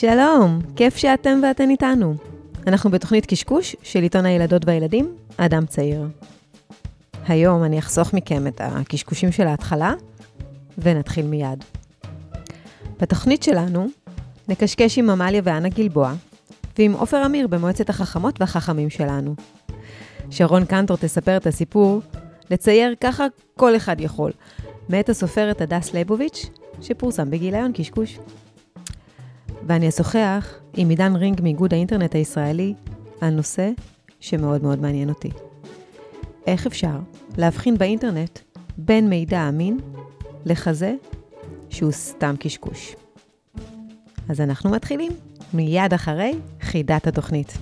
שלום, כיף שאתם ואתן איתנו. אנחנו בתוכנית קשקוש של עיתון הילדות והילדים, אדם צעיר. היום אני אחסוך מכם את הקשקושים של ההתחלה, ונתחיל מיד. בתוכנית שלנו נקשקש עם עמליה ואנה גלבוע, ועם עופר אמיר במועצת החכמות והחכמים שלנו. שרון קנטור תספר את הסיפור, לצייר ככה כל אחד יכול, מאת הסופרת הדס ליבוביץ', שפורסם בגיליון קשקוש. ואני אשוחח עם עידן רינג מאיגוד האינטרנט הישראלי על נושא שמאוד מאוד מעניין אותי. איך אפשר להבחין באינטרנט בין מידע אמין לכזה שהוא סתם קשקוש? אז אנחנו מתחילים מיד אחרי חידת התוכנית.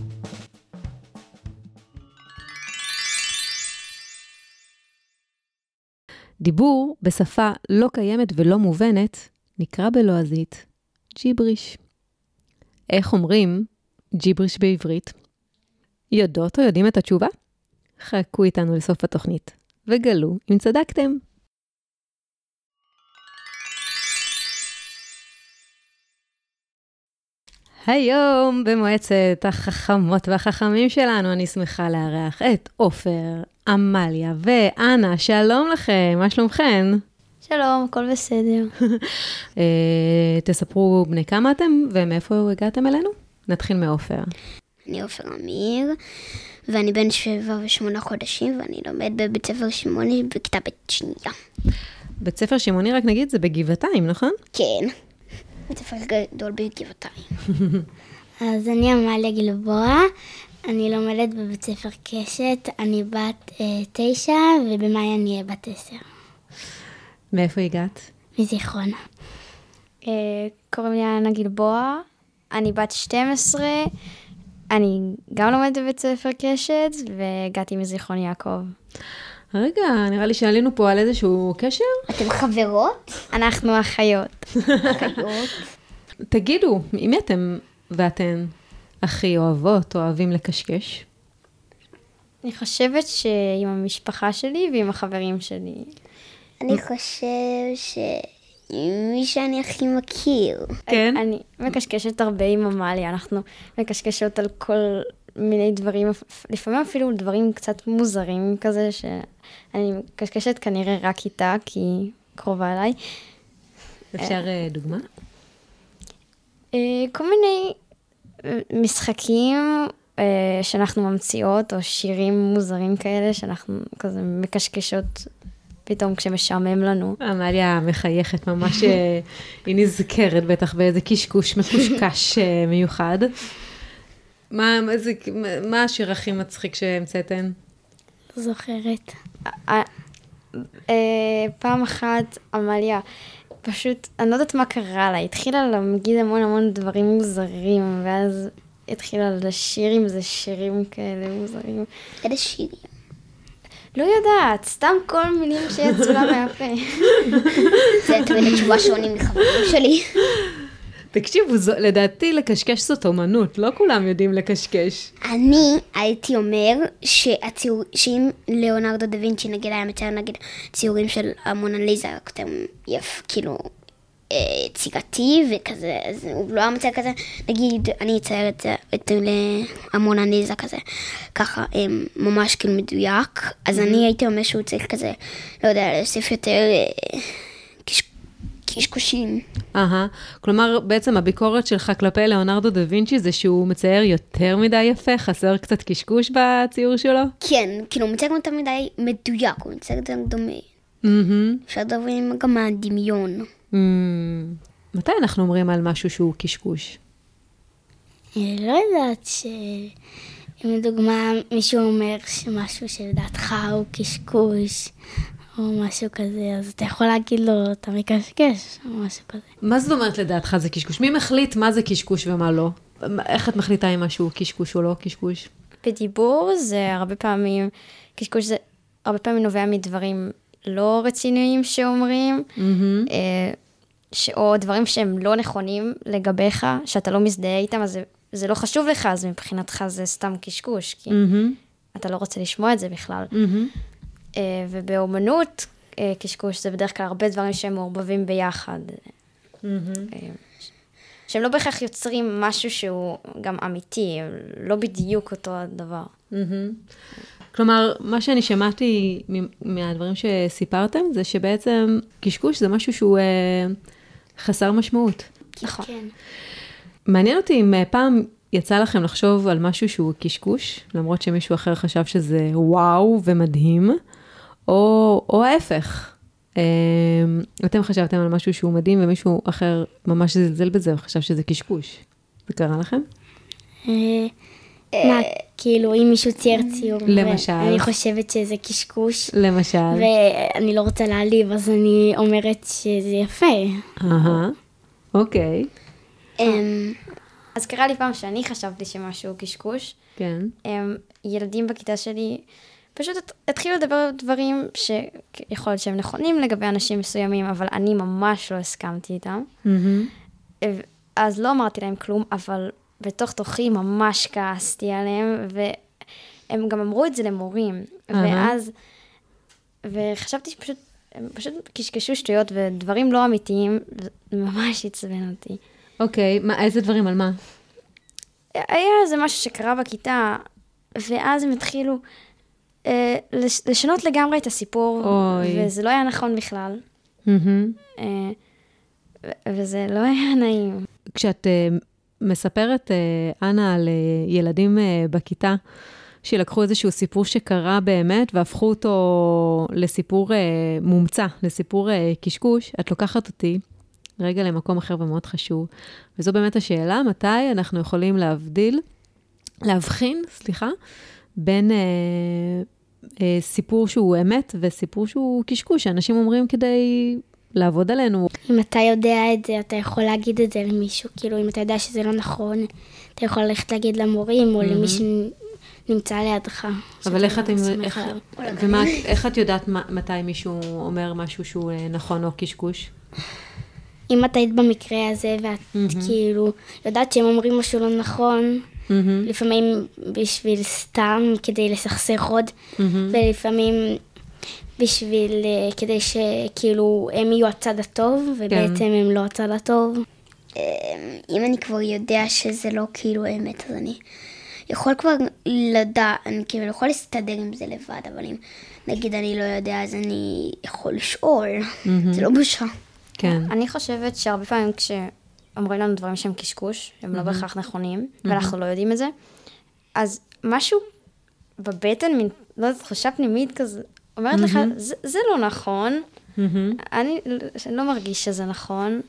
דיבור בשפה לא קיימת ולא מובנת נקרא בלועזית ג'יבריש. איך אומרים ג'יבריש בעברית? יודעות או יודעים את התשובה? חכו איתנו לסוף התוכנית וגלו אם צדקתם. היום במועצת החכמות והחכמים שלנו אני שמחה לארח את עופר, עמליה ואנה, שלום לכם, מה שלומכן? שלום, הכל בסדר. אה, תספרו בני כמה אתם ומאיפה הגעתם אלינו? נתחיל מעופר. אני עופר אמיר, ואני בן שבע ושמונה חודשים, ואני לומד בבית ספר שמעוני בכיתה ב' שנייה. בית ספר שמעוני, רק נגיד, זה בגבעתיים, נכון? כן, בית ספר גדול בגבעתיים. אז אני עמליה גלבוע, אני לומדת בבית ספר קשת, אני בת אה, תשע, ובמאי אני אהיה בת עשר. מאיפה הגעת? מזיכרונה. אה, קוראים לי אנה גלבוע, אני בת 12, אני גם לומדת בבית ספר קשת, והגעתי מזיכרון יעקב. רגע, נראה לי שעלינו פה על איזשהו קשר. אתם חברות? אנחנו אחיות. אחיות. תגידו, עם מי אתם ואתן הכי אוהבות, אוהבים לקשקש? אני חושבת שעם המשפחה שלי ועם החברים שלי. אני חושב ש... מי שאני הכי מכיר. כן? אני מקשקשת הרבה עם עמליה, אנחנו מקשקשות על כל מיני דברים, לפעמים אפילו דברים קצת מוזרים כזה, שאני מקשקשת כנראה רק איתה, כי היא קרובה אליי. אפשר אה, דוגמה? אה, כל מיני אה, משחקים שאנחנו ממציאות, או שירים מוזרים כאלה, שאנחנו כזה מקשקשות פתאום כשמשעמם לנו. עמליה מחייכת ממש, אה, היא נזכרת בטח באיזה קשקוש מקושקש אה, מיוחד. מה, מה, זה, מה השיר הכי מצחיק שהמצאתן? לא זוכרת. אה, אה, פעם אחת עמליה, פשוט, אני לא יודעת מה קרה לה, התחילה להגיד המון המון דברים מוזרים, ואז התחילה לשיר עם זה שירים כאלה מוזרים. איזה שירים. לא יודעת, סתם כל מילים שיצאו לה מהפה. זה תמיד התשובה שעונים לחברים שלי. תקשיבו, זו, לדעתי לקשקש זאת אומנות, לא כולם יודעים לקשקש. אני הייתי אומר שהציור, שאם ליאונרדו דה וינצ'י נגיד היה מצייר נגיד ציורים של המונליזה, כותב יפ, כאילו יצירתי וכזה, אז הוא לא היה מצייר כזה, נגיד אני אצייר את זה, את המונליזה כזה, ככה אה, ממש כאילו מדויק, אז אני הייתי אומר שהוא צריך כזה, לא יודע, להוסיף יותר אה, קש- קשקושים. אהה, כלומר, בעצם הביקורת שלך כלפי ליאונרדו דה וינצ'י זה שהוא מצייר יותר מדי יפה, חסר קצת קשקוש בציור שלו? כן, כאילו הוא מצייר יותר מדי מדויק, הוא מצייר יותר דומה. אפשר לדבר גם מהדמיון. Mm. מתי אנחנו אומרים על משהו שהוא קשקוש? אני לא יודעת ש... אם לדוגמה מישהו אומר שמשהו שלדעתך הוא קשקוש, או משהו כזה, אז אתה יכול להגיד לו, אתה מקשקש, או משהו כזה. מה זאת אומרת לדעתך זה קשקוש? מי מחליט מה זה קשקוש ומה לא? איך את מחליטה אם משהו קשקוש או לא קשקוש? בדיבור זה הרבה פעמים, קשקוש זה הרבה פעמים נובע מדברים לא רציניים שאומרים, אה, ש... או דברים שהם לא נכונים לגביך, שאתה לא מזדהה איתם, אז זה, זה לא חשוב לך, אז מבחינתך זה סתם קשקוש, כי מהמם, אתה לא רוצה לשמוע את זה בכלל. אה, ובאומנות, אה, קשקוש זה בדרך כלל הרבה דברים שהם מעורבבים ביחד. אה, שהם לא בהכרח יוצרים משהו שהוא גם אמיתי, לא בדיוק אותו הדבר. כלומר, מה שאני שמעתי מהדברים שסיפרתם, זה שבעצם קשקוש זה משהו שהוא אה, חסר משמעות. נכון. כן. מעניין אותי אם אה, פעם יצא לכם לחשוב על משהו שהוא קשקוש, למרות שמישהו אחר חשב שזה וואו ומדהים, או, או ההפך. אה, אתם חשבתם על משהו שהוא מדהים ומישהו אחר ממש זלזל בזה וחשב שזה קשקוש. זה קרה לכם? אה, מה, כאילו, אם מישהו צייר ציור, למשל. אני חושבת שזה קשקוש, למשל. ואני לא רוצה להעליב, אז אני אומרת שזה יפה. אהה, אוקיי, אמ, אז קרה לי פעם שאני חשבתי שמשהו קשקוש. כן. הם, ילדים בכיתה שלי פשוט הת- התחילו לדבר על דברים שיכול להיות שהם נכונים לגבי אנשים מסוימים, אבל אני ממש לא הסכמתי איתם. מהמם. אז לא אמרתי להם כלום, אבל בתוך תוכי ממש כעסתי עליהם, והם גם אמרו את זה למורים. אהה. ואז, וחשבתי שפשוט, הם פשוט קשקשו שטויות ודברים לא אמיתיים, ממש עצבן אותי. אוקיי, מה, איזה דברים, על מה? היה איזה משהו שקרה בכיתה, ואז הם התחילו אה, לש, לשנות לגמרי את הסיפור, אוי. וזה לא היה נכון בכלל, מהמם. אה, וזה לא היה נעים. כשאת uh, מספרת, uh, אנה, על uh, ילדים uh, בכיתה, שלקחו איזשהו סיפור שקרה באמת והפכו אותו לסיפור uh, מומצא, לסיפור uh, קשקוש, את לוקחת אותי רגע למקום אחר ומאוד חשוב, וזו באמת השאלה, מתי אנחנו יכולים להבדיל, להבחין, סליחה, בין uh, uh, סיפור שהוא אמת וסיפור שהוא קשקוש, שאנשים אומרים כדי לעבוד עלינו, אם אתה יודע את זה, אתה יכול להגיד את זה למישהו, כאילו, אם אתה יודע שזה לא נכון, אתה יכול ללכת להגיד למורים, או למי שנמצא לידך. אבל איך סומך איך. ומה, איך את יודעת מה- מתי מישהו אומר משהו שהוא אה, נכון או קשקוש? אם את היית במקרה הזה, ואת כאילו יודעת שהם אומרים משהו לא נכון, לפעמים בשביל סתם, כדי לסכסך עוד, ולפעמים בשביל, אה, כדי שכאילו הם יהיו הצד הטוב, ובעצם הם לא הצד הטוב. אמ, אם אני כבר יודע שזה לא כאילו אמת, אז אני יכול כבר לדעת, אני כאילו יכול להסתדר עם זה לבד, אבל אם נגיד אני לא יודע, אז אני יכול לשאול. זה לא בושה. כן. אני חושבת שהרבה פעמים כשאומרים לנו דברים שהם קשקוש, הם לא בהכרח נכונים, ואנחנו לא יודעים את זה, אז משהו בבטן, מין, לא יודעת, תחושה פנימית כזה, אומרת לך, "זה- זה לא נכון, אני לא מרגיש שזה נכון,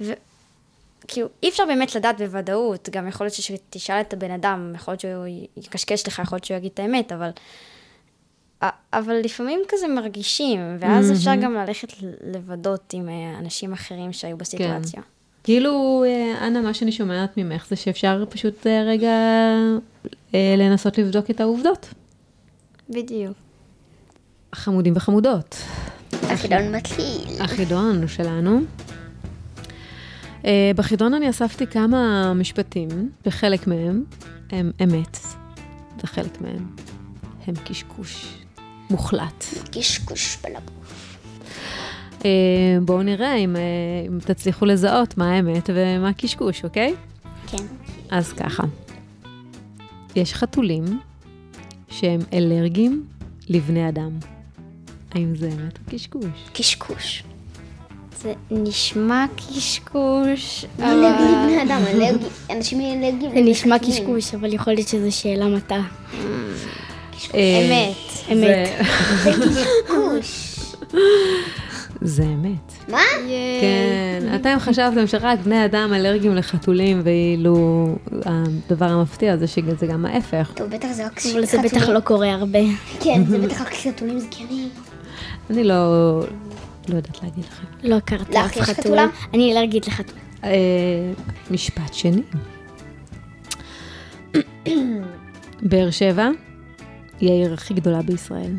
וכאילו, אי אפשר באמת לדעת בוודאות, גם יכול להיות שתשאל את הבן אדם, יכול להיות שהוא יקשקש לך, יכול להיות שהוא יגיד את האמת, אבל... אבל לפעמים כזה מרגישים, ואז אפשר גם ללכת לבדות עם אה, אנשים אחרים שהיו בסיטואציה. כאילו, אה, אנה, מה שאני שומעת ממך זה שאפשר פשוט אה, רגע אה, לנסות לבדוק את העובדות. בדיוק. חמודים וחמודות. החידון מתחיל. החידון שלנו. בחידון אני אספתי כמה משפטים, וחלק מהם הם אמת, וחלק מהם הם קשקוש מוחלט. קשקוש בלבוש. אה, בואו נראה אם, אה, אם תצליחו לזהות מה האמת ומה קשקוש, אוקיי? כן. אז ככה, יש חתולים שהם אלרגיים לבני אדם. האם זה אמת או קשקוש? קשקוש. זה נשמע קשקוש, אלרגי לבני אדם, אלרגי, אנשים אלרגיים. זה נשמע. קשקוש, אבל יכול להיות שזו שאלה מטעה. אה, אמת. אמת. זה- קשקוש. זה אמת. מה? כן, אתם חשבתם שרק בני אדם אלרגיים לחתולים, ואילו הדבר המפתיע זה שזה גם ההפך. טוב, בטח זה רק אבל זה בטח לא קורה הרבה. כן, זה בטח רק חתולים זקנים. אני לא, לא יודעת להגיד לכם. לא הכרתי אף. חתולה? אני אלרגית לחתול. אה, משפט שני. באר שבע היא העיר הכי גדולה בישראל.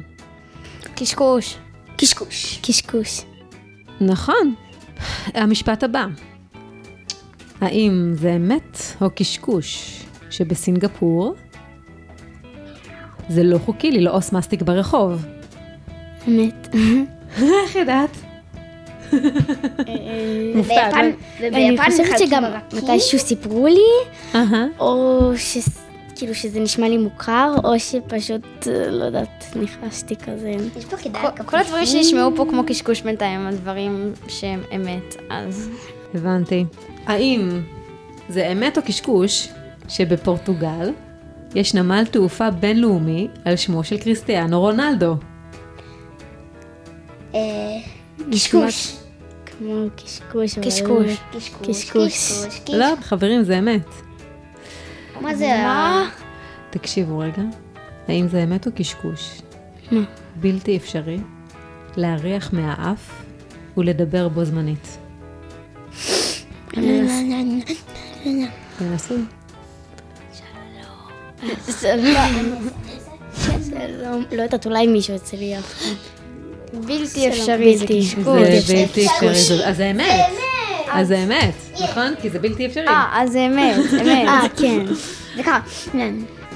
קשקוש. קשקוש. קשקוש. נכון. המשפט הבא. האם זה אמת או קשקוש שבסינגפור זה לא חוקי ללעוס מסטיק ברחוב? אמת. איך ידעת? וביפן, אני וביפן חושבת מחלקים שגם ברקים. מתישהו סיפרו לי. או ש... כאילו שזה נשמע לי מוכר, או שפשוט, אה, לא יודעת, ניחשתי כזה. יש פה כדאי כל- כל הדברים שנשמעו פה כמו קשקוש בינתיים הם הדברים שהם אמת, אז... הבנתי. האם זה אמת או קשקוש שבפורטוגל יש נמל תעופה בינלאומי על שמו של קריסטיאנו רונלדו? אה, קשקוש. כמו קשקוש. אבל- קשקוש. קשקוש. קשקוש. קשקוש. לא, חברים, זה אמת. מה זה ה... תקשיבו רגע, האם זה אמת או קשקוש? מה? בלתי אפשרי להריח מהאף ולדבר בו זמנית. תנסו. לא... זה לא... לא יודעת, אולי מישהו הצליח. בלתי אפשרי, זה. קשקוש. זה בלתי אפשרי, אז זה אמת. אז זה אמת, נכון? כי זה בלתי אפשרי. אה, אז זה אמת, אמת. אה, כן. זה ככה.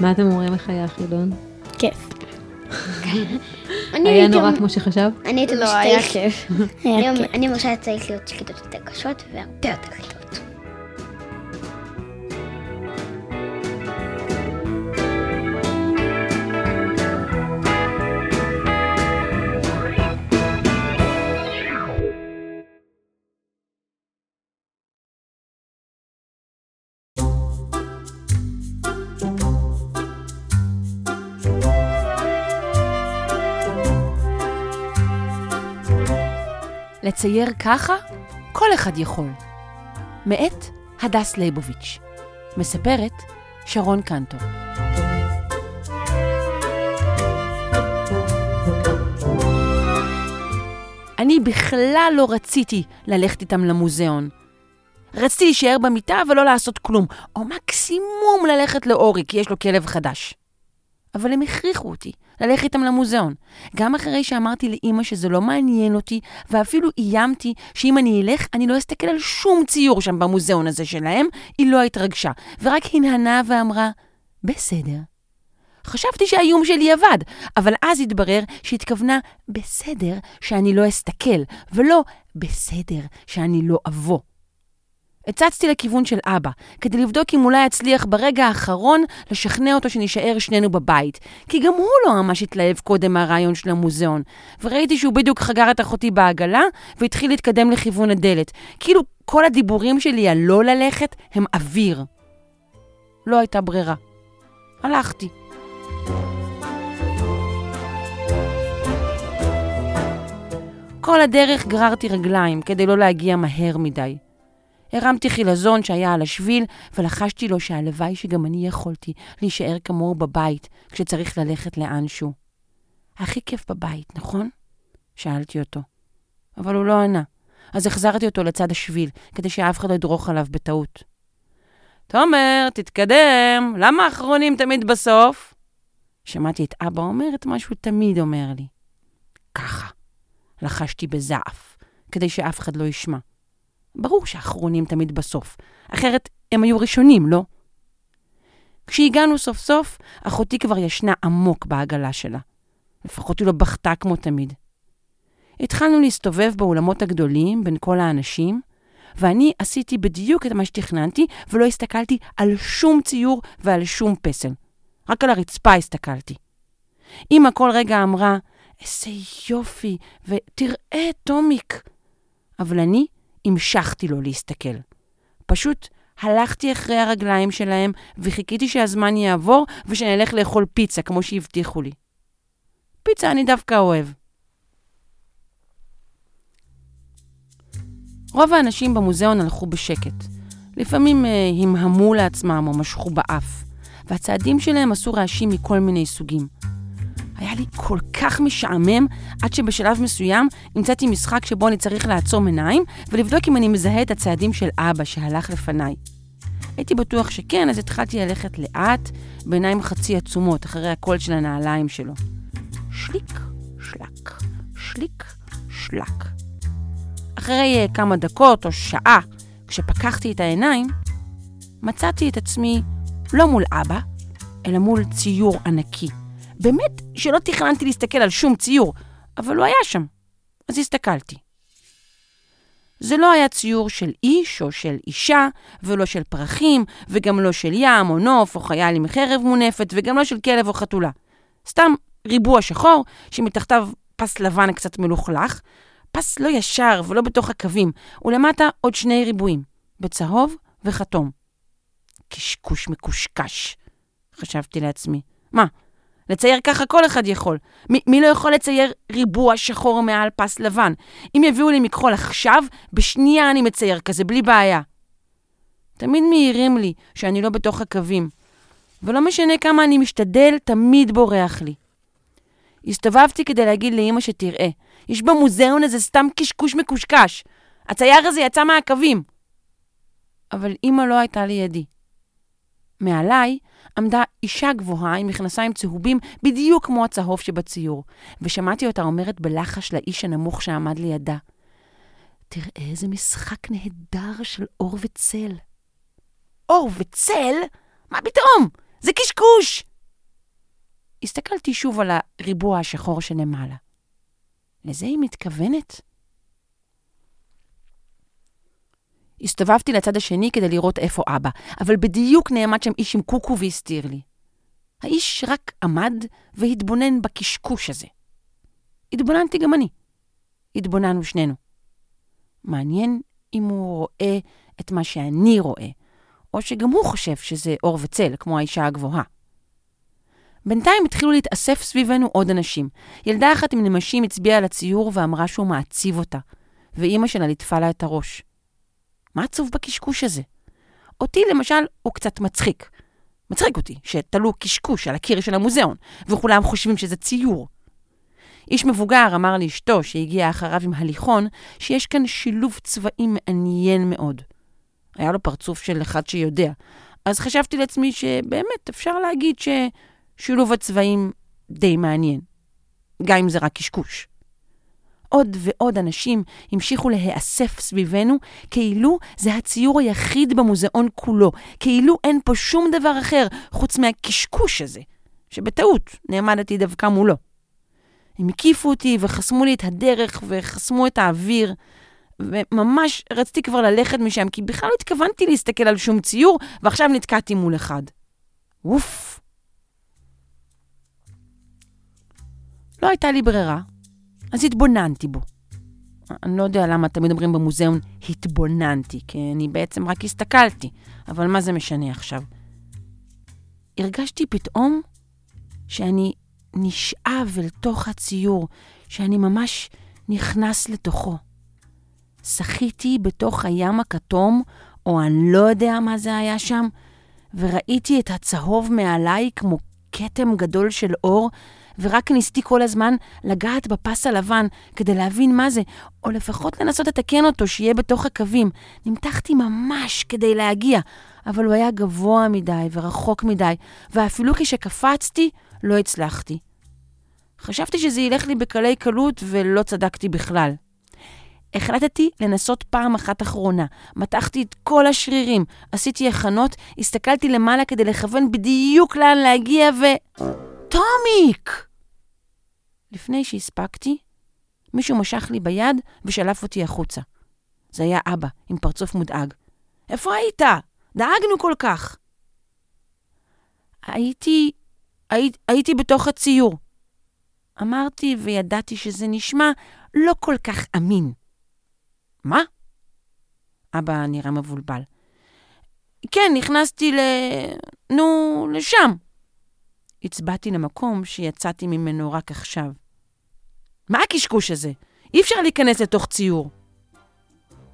מה אתם אומרים לחיי החידון? כיף. אני היה נורא כמו שחשב? אני הייתי לא, היה משתייך. אני-. אני מרשה צריך להיות כיתות יותר קשות והרבה יותר כיתות. לצייר ככה? כל אחד יכול. מאת הדס ליבוביץ'. מספרת שרון קנטור. אני בכלל לא רציתי ללכת איתם למוזיאון. רציתי להישאר במיטה ולא לעשות כלום, או מקסימום ללכת לאורי, כי יש לו כלב חדש. אבל הם הכריחו אותי ללכת איתם למוזיאון. גם אחרי שאמרתי לאימא שזה לא מעניין אותי, ואפילו איימתי שאם אני אלך, אני לא אסתכל על שום ציור שם במוזיאון הזה שלהם, היא לא התרגשה, ורק הנהנה ואמרה, בסדר. חשבתי שהאיום שלי עבד, אבל אז התברר שהתכוונה בסדר שאני לא אסתכל, ולא בסדר שאני לא אבוא. הצצתי לכיוון של אבא, כדי לבדוק אם אולי אצליח ברגע האחרון לשכנע אותו שנישאר שנינו בבית, כי גם הוא לא ממש התלהב קודם מהרעיון של המוזיאון, וראיתי שהוא בדיוק חגר את אחותי בעגלה, והתחיל להתקדם לכיוון הדלת, כאילו כל הדיבורים שלי על לא ללכת הם אוויר. לא הייתה ברירה. הלכתי. כל הדרך גררתי רגליים כדי לא להגיע מהר מדי. הרמתי חילזון שהיה על השביל, ולחשתי לו שהלוואי שגם אני יכולתי להישאר כמוהו בבית כשצריך ללכת לאנשהו. הכי כיף בבית, נכון? שאלתי אותו. אבל הוא לא ענה, אז החזרתי אותו לצד השביל, כדי שאף אחד לא ידרוך עליו בטעות. תומר, תתקדם, למה האחרונים תמיד בסוף? שמעתי את אבא אומר את מה שהוא תמיד אומר לי. ככה. לחשתי בזעף, כדי שאף אחד לא ישמע. ברור שהאחרונים תמיד בסוף, אחרת הם היו ראשונים, לא? כשהגענו סוף סוף, אחותי כבר ישנה עמוק בעגלה שלה. לפחות היא לא בכתה כמו תמיד. התחלנו להסתובב באולמות הגדולים בין כל האנשים, ואני עשיתי בדיוק את מה שתכננתי, ולא הסתכלתי על שום ציור ועל שום פסל. רק על הרצפה הסתכלתי. אמא כל רגע אמרה, איזה יופי, ותראה, טומיק. אבל אני המשכתי לו להסתכל. פשוט הלכתי אחרי הרגליים שלהם וחיכיתי שהזמן יעבור ושנלך לאכול פיצה, כמו שהבטיחו לי. פיצה אני דווקא אוהב. רוב האנשים במוזיאון הלכו בשקט. לפעמים אה, המהמו לעצמם או משכו באף, והצעדים שלהם עשו רעשים מכל מיני סוגים. היה לי כל כך משעמם, עד שבשלב מסוים המצאתי משחק שבו אני צריך לעצום עיניים ולבדוק אם אני מזהה את הצעדים של אבא שהלך לפניי. הייתי בטוח שכן, אז התחלתי ללכת לאט, בעיניים חצי עצומות, אחרי הקול של הנעליים שלו. שליק, שלק, שליק, שלק. אחרי uh, כמה דקות או שעה, כשפקחתי את העיניים, מצאתי את עצמי לא מול אבא, אלא מול ציור ענקי. באמת שלא תכננתי להסתכל על שום ציור, אבל הוא היה שם, אז הסתכלתי. זה לא היה ציור של איש או של אישה, ולא של פרחים, וגם לא של ים או נוף או חייל עם חרב מונפת, וגם לא של כלב או חתולה. סתם ריבוע שחור, שמתחתיו פס לבן קצת מלוכלך, פס לא ישר ולא בתוך הקווים, ולמטה עוד שני ריבועים, בצהוב וכתום. קשקוש מקושקש, חשבתי לעצמי. מה, לצייר ככה כל אחד יכול. מי, מי לא יכול לצייר ריבוע שחור מעל פס לבן? אם יביאו לי מכחול עכשיו, בשנייה אני מצייר כזה, בלי בעיה. תמיד מעירים לי שאני לא בתוך הקווים, ולא משנה כמה אני משתדל, תמיד בורח לי. הסתובבתי כדי להגיד לאמא שתראה, יש במוזיאון איזה סתם קשקוש מקושקש. הצייר הזה יצא מהקווים. אבל אמא לא הייתה לידי. מעליי עמדה אישה גבוהה עם מכנסיים צהובים בדיוק כמו הצהוב שבציור, ושמעתי אותה אומרת בלחש לאיש הנמוך שעמד לידה, תראה איזה משחק נהדר של אור וצל. אור וצל? מה פתאום? זה קשקוש! הסתכלתי שוב על הריבוע השחור שלמעלה. לזה היא מתכוונת? הסתובבתי לצד השני כדי לראות איפה אבא, אבל בדיוק נעמד שם איש עם קוקו והסתיר לי. האיש רק עמד והתבונן בקשקוש הזה. התבוננתי גם אני. התבוננו שנינו. מעניין אם הוא רואה את מה שאני רואה, או שגם הוא חושב שזה אור וצל, כמו האישה הגבוהה. בינתיים התחילו להתאסף סביבנו עוד אנשים. ילדה אחת עם נמשים הצביעה על הציור ואמרה שהוא מעציב אותה, ואימא שלה ליטפה לה את הראש. מה עצוב בקשקוש הזה? אותי, למשל, הוא קצת מצחיק. מצחיק אותי שתלו קשקוש על הקיר של המוזיאון, וכולם חושבים שזה ציור. איש מבוגר אמר לאשתו, שהגיע אחריו עם הליכון, שיש כאן שילוב צבעים מעניין מאוד. היה לו פרצוף של אחד שיודע. אז חשבתי לעצמי שבאמת אפשר להגיד ששילוב הצבעים די מעניין. גם אם זה רק קשקוש. עוד ועוד אנשים המשיכו להיאסף סביבנו, כאילו זה הציור היחיד במוזיאון כולו, כאילו אין פה שום דבר אחר חוץ מהקשקוש הזה, שבטעות נעמדתי דווקא מולו. הם הקיפו אותי וחסמו לי את הדרך וחסמו את האוויר, וממש רציתי כבר ללכת משם, כי בכלל לא התכוונתי להסתכל על שום ציור, ועכשיו נתקעתי מול אחד. ווף. לא הייתה לי ברירה, אז התבוננתי בו. אני לא יודע למה תמיד אומרים במוזיאון התבוננתי, כי אני בעצם רק הסתכלתי, אבל מה זה משנה עכשיו? הרגשתי פתאום שאני נשאב אל תוך הציור, שאני ממש נכנס לתוכו. שחיתי בתוך הים הכתום, או אני לא יודע מה זה היה שם, וראיתי את הצהוב מעליי כמו כתם גדול של אור, ורק ניסיתי כל הזמן לגעת בפס הלבן כדי להבין מה זה, או לפחות לנסות לתקן אותו, שיהיה בתוך הקווים. נמתחתי ממש כדי להגיע, אבל הוא היה גבוה מדי ורחוק מדי, ואפילו כשקפצתי, לא הצלחתי. חשבתי שזה ילך לי בקלי קלות, ולא צדקתי בכלל. החלטתי לנסות פעם אחת אחרונה. מתחתי את כל השרירים, עשיתי הכנות, הסתכלתי למעלה כדי לכוון בדיוק לאן להגיע ו... טומיק! לפני שהספקתי, מישהו משך לי ביד ושלף אותי החוצה. זה היה אבא, עם פרצוף מודאג. איפה היית? דאגנו כל כך. הייתי... הי, הייתי בתוך הציור. אמרתי וידעתי שזה נשמע לא כל כך אמין. מה? אבא נראה מבולבל. כן, נכנסתי ל... נו, לשם. הצבעתי למקום שיצאתי ממנו רק עכשיו. מה הקשקוש הזה? אי אפשר להיכנס לתוך ציור.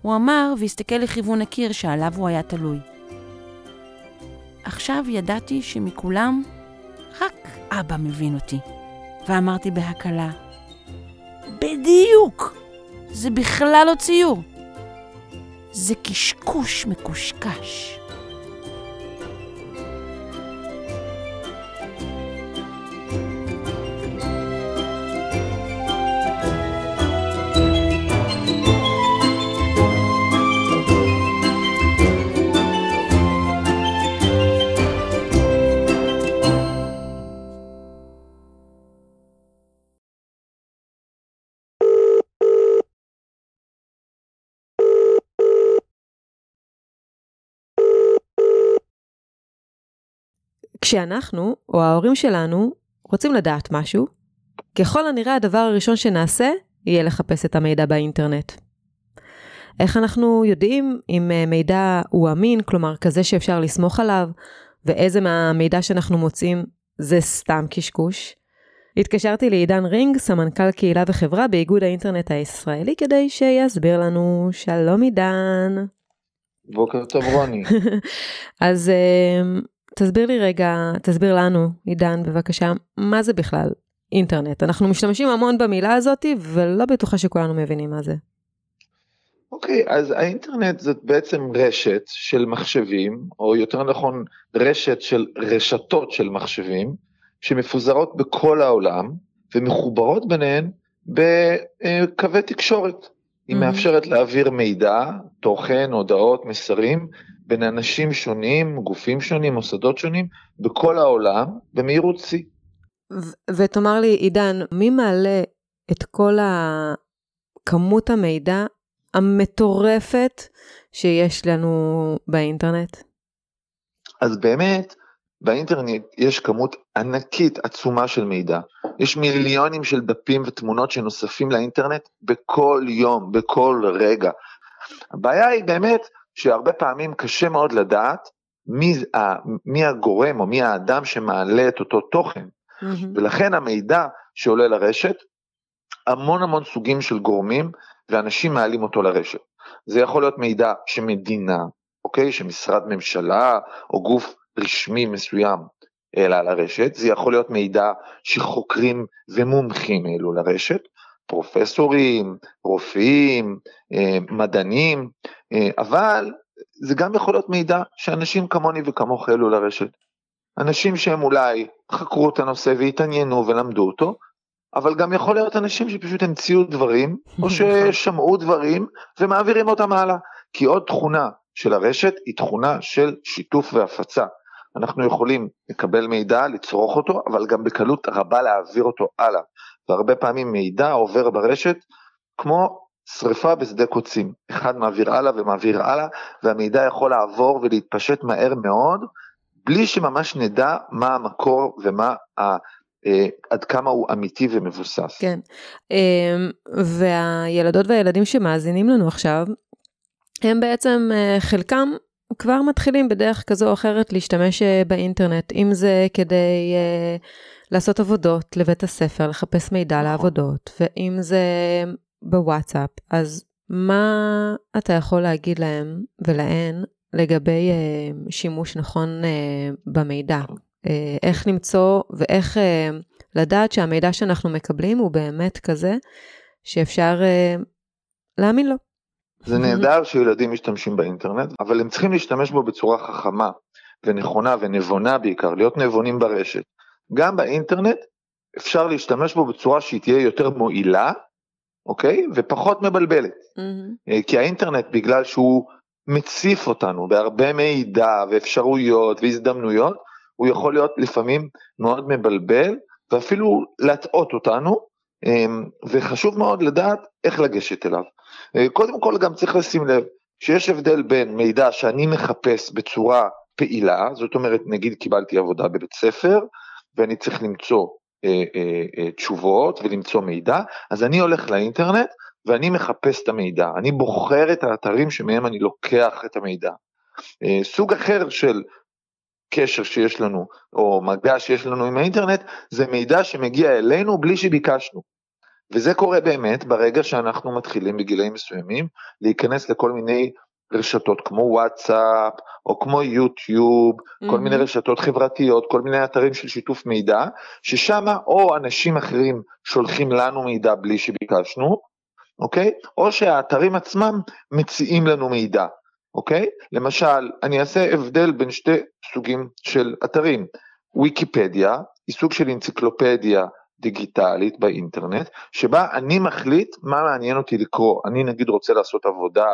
הוא אמר והסתכל לכיוון הקיר שעליו הוא היה תלוי. עכשיו ידעתי שמכולם רק אבא מבין אותי. ואמרתי בהקלה, בדיוק! זה בכלל לא ציור. זה קשקוש מקושקש. כשאנחנו, או ההורים שלנו, רוצים לדעת משהו, ככל הנראה הדבר הראשון שנעשה, יהיה לחפש את המידע באינטרנט. איך אנחנו יודעים אם אה, מידע הוא אמין, כלומר כזה שאפשר לסמוך עליו, ואיזה מהמידע שאנחנו מוצאים זה סתם קשקוש? התקשרתי לעידן רינג, סמנכ"ל קהילה וחברה באיגוד האינטרנט הישראלי, כדי שיסביר לנו. שלום עידן. בוקר טוב רוני. אז אה, תסביר לי רגע, תסביר לנו, עידן, בבקשה, מה זה בכלל אינטרנט? אנחנו משתמשים המון במילה הזאת, ולא בטוחה שכולנו מבינים מה זה. אוקיי, okay, אז האינטרנט זאת בעצם רשת של מחשבים, או יותר נכון רשת של רשתות של מחשבים, שמפוזרות בכל העולם, ומחוברות ביניהן בקווי תקשורת. היא mm-hmm. מאפשרת להעביר מידע, תוכן, הודעות, מסרים, בין אנשים שונים, גופים שונים, מוסדות שונים, בכל העולם, במהירות שיא. ותאמר לי, עידן, מי מעלה את כל כמות המידע המטורפת שיש לנו באינטרנט? אז באמת, באינטרנט יש כמות ענקית, עצומה של מידע. יש מיליונים של דפים ותמונות שנוספים לאינטרנט בכל יום, בכל רגע. הבעיה היא באמת שהרבה פעמים קשה מאוד לדעת מי, מי הגורם או מי האדם שמעלה את אותו תוכן. Mm-hmm. ולכן המידע שעולה לרשת, המון המון סוגים של גורמים ואנשים מעלים אותו לרשת. זה יכול להיות מידע שמדינה, אוקיי? שמשרד ממשלה או גוף רשמי מסוים העלה לרשת, זה יכול להיות מידע שחוקרים ומומחים העלו לרשת, פרופסורים, רופאים, אה, מדענים, אה, אבל זה גם יכול להיות מידע שאנשים כמוני וכמוך העלו לרשת. אנשים שהם אולי חקרו את הנושא והתעניינו ולמדו אותו, אבל גם יכול להיות אנשים שפשוט המציאו דברים, או ששמעו דברים ומעבירים אותם הלאה. כי עוד תכונה של הרשת היא תכונה של שיתוף והפצה. אנחנו יכולים לקבל מידע, לצרוך אותו, אבל גם בקלות רבה להעביר אותו הלאה. והרבה פעמים מידע עובר ברשת כמו שריפה בשדה קוצים. אחד מעביר הלאה ומעביר הלאה, והמידע יכול לעבור ולהתפשט מהר מאוד, בלי שממש נדע מה המקור ומה ה... אה, עד כמה הוא אמיתי ומבוסס. כן, אה, והילדות והילדים שמאזינים לנו עכשיו, הם בעצם אה, חלקם כבר מתחילים בדרך כזו או אחרת להשתמש אה, באינטרנט, אם זה כדי uh, לעשות עבודות לבית הספר, לחפש מידע נכון. לעבודות, ואם זה בוואטסאפ, אז מה אתה יכול להגיד להם ולהן לגבי uh, שימוש נכון uh, במידע? Uh, איך למצוא ואיך uh, לדעת שהמידע שאנחנו מקבלים הוא באמת כזה שאפשר uh, להאמין לו. זה נהדר שילדים משתמשים באינטרנט, אבל הם צריכים להשתמש בו בצורה חכמה ונכונה ונבונה בעיקר, להיות נבונים ברשת. גם באינטרנט אפשר להשתמש בו בצורה שהיא תהיה יותר מועילה, אוקיי? ופחות מבלבלת. Mm-hmm. כי האינטרנט, בגלל שהוא מציף אותנו בהרבה מידע ואפשרויות והזדמנויות, הוא יכול להיות לפעמים מאוד מבלבל ואפילו להטעות אותנו, אמ, וחשוב מאוד לדעת איך לגשת אליו. קודם כל גם צריך לשים לב שיש הבדל בין מידע שאני מחפש בצורה פעילה, זאת אומרת נגיד קיבלתי עבודה בבית ספר ואני צריך למצוא אה, אה, אה, תשובות ולמצוא מידע, אז אני הולך לאינטרנט ואני מחפש את המידע, אני בוחר את האתרים שמהם אני לוקח את המידע. אה, סוג אחר של קשר שיש לנו או מגע שיש לנו עם האינטרנט זה מידע שמגיע אלינו בלי שביקשנו. וזה קורה באמת ברגע שאנחנו מתחילים בגילאים מסוימים להיכנס לכל מיני רשתות כמו וואטסאפ או כמו יוטיוב, mm-hmm. כל מיני רשתות חברתיות, כל מיני אתרים של שיתוף מידע, ששם או אנשים אחרים שולחים לנו מידע בלי שביקשנו, אוקיי? או שהאתרים עצמם מציעים לנו מידע, אוקיי? למשל, אני אעשה הבדל בין שתי סוגים של אתרים. ויקיפדיה היא סוג של אנציקלופדיה דיגיטלית באינטרנט, שבה אני מחליט מה מעניין אותי לקרוא. אני נגיד רוצה לעשות עבודה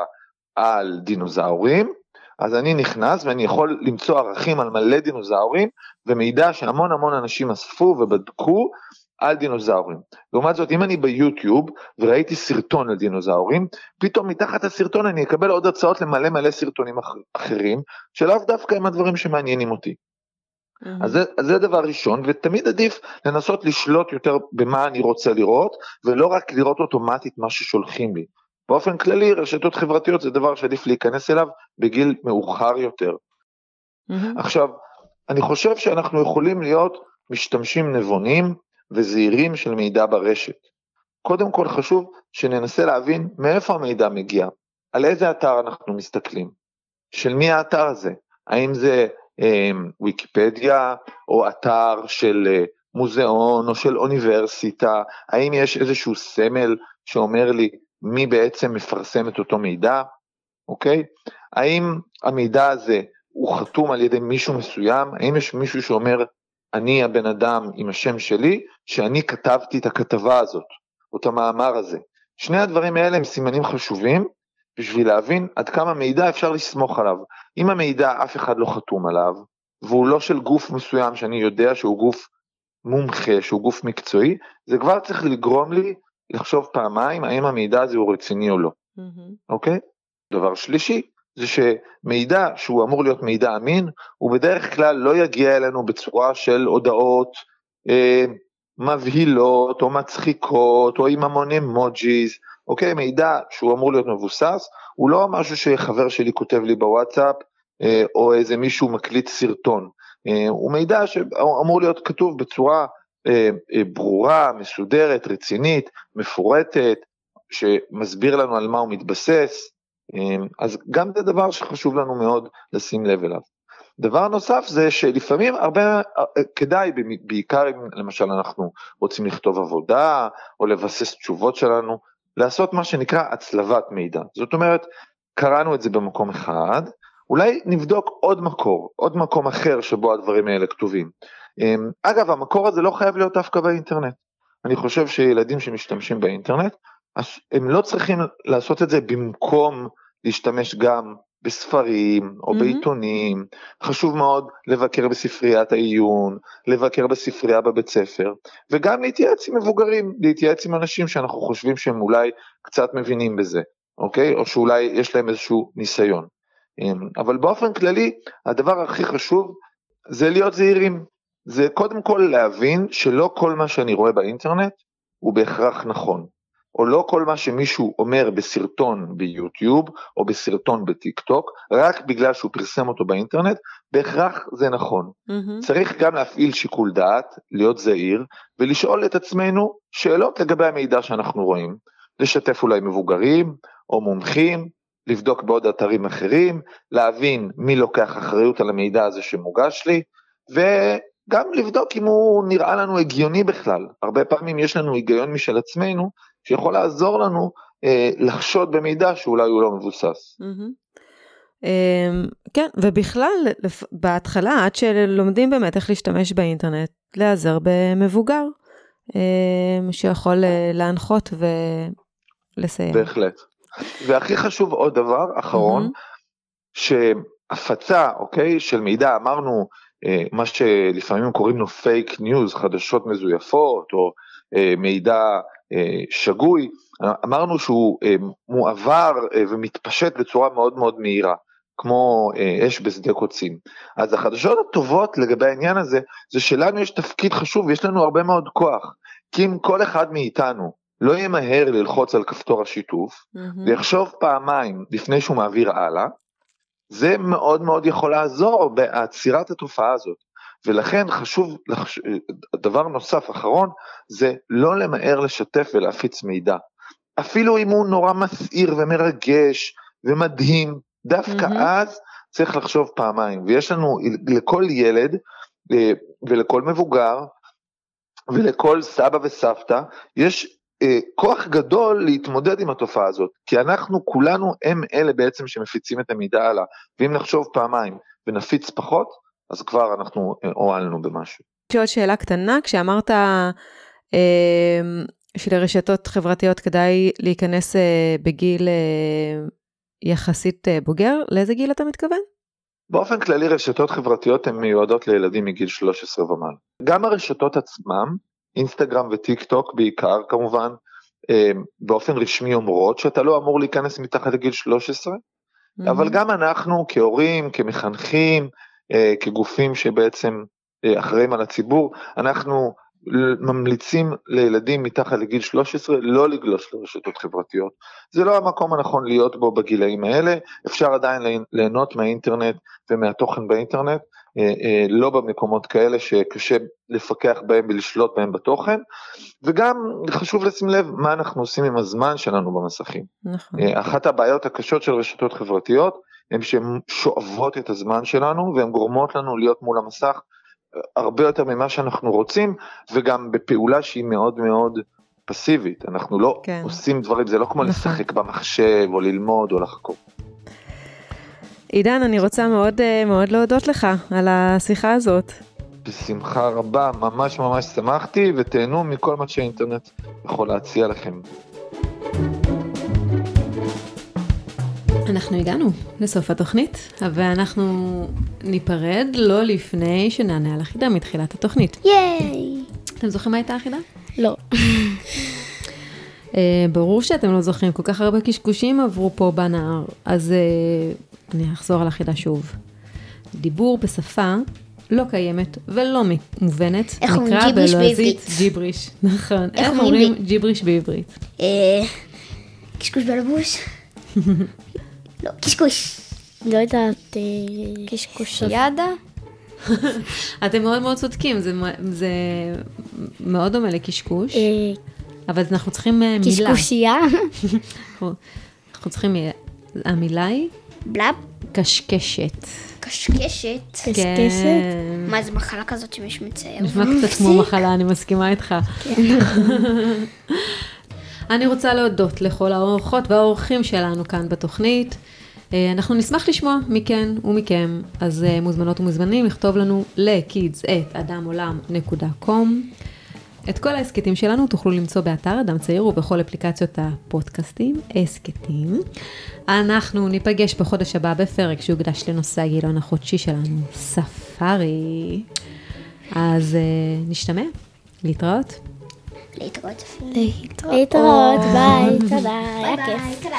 על דינוזאורים, אז אני נכנס ואני יכול למצוא ערכים על מלא דינוזאורים ומידע שהמון המון אנשים אספו ובדקו על דינוזאורים. לעומת זאת, אם אני ביוטיוב וראיתי סרטון על דינוזאורים, פתאום מתחת הסרטון אני אקבל עוד הצעות למלא מלא סרטונים אחרים, שלאו דווקא הם הדברים שמעניינים אותי. Mm-hmm. אז זה, אז זה דבר ראשון, ותמיד עדיף לנסות לשלוט יותר במה אני רוצה לראות, ולא רק לראות אוטומטית מה ששולחים לי. באופן כללי, רשתות חברתיות זה דבר שעדיף להיכנס אליו בגיל מאוחר יותר. Mm-hmm. עכשיו, אני חושב שאנחנו יכולים להיות משתמשים נבונים וזהירים של מידע ברשת. קודם כל חשוב שננסה להבין מאיפה המידע מגיע, על איזה אתר אנחנו מסתכלים, של מי האתר הזה, האם זה ויקיפדיה או אתר של אה, מוזיאון או של אוניברסיטה, האם יש איזשהו סמל שאומר לי מי בעצם מפרסם את אותו מידע, אוקיי? האם המידע הזה הוא חתום על ידי מישהו מסוים, האם יש מישהו שאומר אני הבן אדם עם השם שלי, שאני כתבתי את הכתבה הזאת, או את המאמר הזה. שני הדברים האלה הם סימנים חשובים בשביל להבין עד כמה מידע אפשר לסמוך עליו. אם המידע אף אחד לא חתום עליו, והוא לא של גוף מסוים שאני יודע שהוא גוף מומחה, שהוא גוף מקצועי, זה כבר צריך לגרום לי לחשוב פעמיים האם המידע הזה הוא רציני או לא, Mm-hmm. אוקיי? דבר שלישי, זה שמידע שהוא אמור להיות מידע אמין, הוא בדרך כלל לא יגיע אלינו בצורה של הודעות אה, מבהילות או מצחיקות או עם המון אמוג'יז, אוקיי? מידע שהוא אמור להיות מבוסס, הוא לא משהו שחבר שלי כותב לי בוואטסאפ אה, או איזה מישהו מקליט סרטון, אה, הוא מידע שאמור להיות כתוב בצורה אה, ברורה, מסודרת, רצינית, מפורטת, שמסביר לנו על מה הוא מתבסס, אז גם זה דבר שחשוב לנו מאוד לשים לב אליו. דבר נוסף זה שלפעמים הרבה, כדאי, בעיקר אם למשל אנחנו רוצים לכתוב עבודה או לבסס תשובות שלנו, לעשות מה שנקרא הצלבת מידע. זאת אומרת, קראנו את זה במקום אחד, אולי נבדוק עוד מקור, עוד מקום אחר שבו הדברים האלה כתובים. אמ, אגב, המקור הזה לא חייב להיות דווקא באינטרנט. אני חושב שילדים שמשתמשים באינטרנט, הם לא צריכים לעשות את זה במקום להשתמש גם בספרים או Mhm. בעיתונים, חשוב מאוד לבקר בספריית העיון, לבקר בספרייה בבית ספר, וגם להתייעץ עם מבוגרים, להתייעץ עם אנשים שאנחנו חושבים שהם אולי קצת מבינים בזה, אוקיי? או שאולי יש להם איזשהו ניסיון. אמ, אבל באופן כללי, הדבר הכי חשוב זה להיות זהירים. זה קודם כל להבין שלא כל מה שאני רואה באינטרנט הוא בהכרח נכון. או לא כל מה שמישהו אומר בסרטון ביוטיוב או בסרטון בטיק טוק, רק בגלל שהוא פרסם אותו באינטרנט, בהכרח זה נכון. Mm-hmm. צריך גם להפעיל שיקול דעת, להיות זהיר, ולשאול את עצמנו שאלות לגבי המידע שאנחנו רואים. לשתף אולי מבוגרים או מומחים, לבדוק בעוד אתרים אחרים, להבין מי לוקח אחריות על המידע הזה שמוגש לי, וגם לבדוק אם הוא נראה לנו הגיוני בכלל. הרבה פעמים יש לנו היגיון משל עצמנו, שיכול לעזור לנו אה, לחשוד במידע שאולי הוא לא מבוסס. אמ, כן, ובכלל, בהתחלה, עד שלומדים באמת איך להשתמש באינטרנט, להיעזר במבוגר, אמ, שיכול אה, להנחות ולסייע. בהחלט. והכי חשוב עוד דבר אחרון, מהמם. שהפצה, אוקיי, של מידע, אמרנו, אה, מה שלפעמים קוראים לו פייק ניוז, חדשות מזויפות, או אה, מידע שגוי, אמרנו שהוא אה, מועבר אה, ומתפשט בצורה מאוד מאוד מהירה, כמו אה, אש בשדה קוצים. אז החדשות הטובות לגבי העניין הזה, זה שלנו יש תפקיד חשוב ויש לנו הרבה מאוד כוח. כי אם כל אחד מאיתנו לא ימהר ללחוץ על כפתור השיתוף, מהמם. ויחשוב פעמיים לפני שהוא מעביר הלאה, זה מאוד מאוד יכול לעזור בעצירת התופעה הזאת. ולכן חשוב, לחש... דבר נוסף אחרון, זה לא למהר לשתף ולהפיץ מידע. אפילו אם הוא נורא מסעיר ומרגש ומדהים, דווקא מהמם. אז צריך לחשוב פעמיים. ויש לנו לכל ילד אה, ולכל מבוגר ולכל סבא וסבתא, יש אה, כוח גדול להתמודד עם התופעה הזאת, כי אנחנו כולנו הם אלה בעצם שמפיצים את המידע הלאה, ואם נחשוב פעמיים ונפיץ פחות, אז כבר אנחנו אה, הועלנו במשהו. יש לי עוד שאלה קטנה, כשאמרת אמ, שלרשתות חברתיות כדאי להיכנס אה, בגיל אה, יחסית אה, בוגר, לאיזה גיל אתה מתכוון? באופן כללי רשתות חברתיות הן מיועדות לילדים מגיל 13 ומעלה. גם הרשתות עצמם, אינסטגרם וטיק טוק בעיקר כמובן, אה, באופן רשמי אומרות שאתה לא אמור להיכנס מתחת לגיל 13, אבל מהמם. גם אנחנו כהורים, כמחנכים, אה, כגופים שבעצם אה, אחראים על הציבור, אנחנו ממליצים לילדים מתחת לגיל 13 לא לגלוש לרשתות חברתיות. זה לא המקום הנכון להיות בו בגילאים האלה, אפשר עדיין ליהנות מהאינטרנט ומהתוכן באינטרנט, אה, אה, לא במקומות כאלה שקשה לפקח בהם ולשלוט בהם בתוכן, וגם חשוב לשים לב מה אנחנו עושים עם הזמן שלנו במסכים. נכון. אה, אחת הבעיות הקשות של רשתות חברתיות, הן שהן שואבות את הזמן שלנו והן גורמות לנו להיות מול המסך הרבה יותר ממה שאנחנו רוצים, וגם בפעולה שהיא מאוד מאוד פסיבית. אנחנו לא כן. עושים דברים, זה לא כמו נכון. לשחק במחשב או ללמוד או לחקור. עידן, אני רוצה מאוד אה, מאוד להודות לך על השיחה הזאת. בשמחה רבה, ממש ממש שמחתי, ותהנו מכל מה שהאינטרנט יכול להציע לכם. אנחנו הגענו לסוף התוכנית, ואנחנו ניפרד לא לפני שנענה על החידה מתחילת התוכנית. ייי! אתם זוכרים מה הייתה החידה? לא. uh, ברור שאתם לא זוכרים, כל כך הרבה קשקושים עברו פה בנהר, אז uh, אני אחזור על החידה שוב. דיבור בשפה לא קיימת ולא מובנת, איך אומרים ג'יבריש בעברית? ג'יבריש, נכון. איך אומרים ג'יבריש בעברית? אה, קשקוש בלבוש? לא, קשקוש. לא יודעת, קשקוש ידה? אתם מאוד מאוד צודקים, זה, זה מאוד דומה לקשקוש, אבל אנחנו צריכים מילה. קשקושייה? אנחנו צריכים, המילה היא? בלאב? קשקשת. קשקשת? קשקשת? מה, זה מחלה כזאת שמישהו מצייר? נשמע קצת כמו מחלה, אני מסכימה איתך. כן. אני רוצה להודות לכל האורחות והאורחים שלנו כאן בתוכנית. אה, אנחנו נשמח לשמוע מכן ומכם, אז אה, מוזמנות ומוזמנים לכתוב לנו ל-kids@adamעולם.com. את כל ההסכתים שלנו תוכלו למצוא באתר אדם צעיר ובכל אפליקציות הפודקאסטים, הסכתים. אנחנו ניפגש בחודש הבא בפרק שהוקדש לנושא הגיליון החודשי שלנו, ספארי. אז uh, נשתמע, להתראות. להתראות. להתראות, ביי, תודה, היה כיף.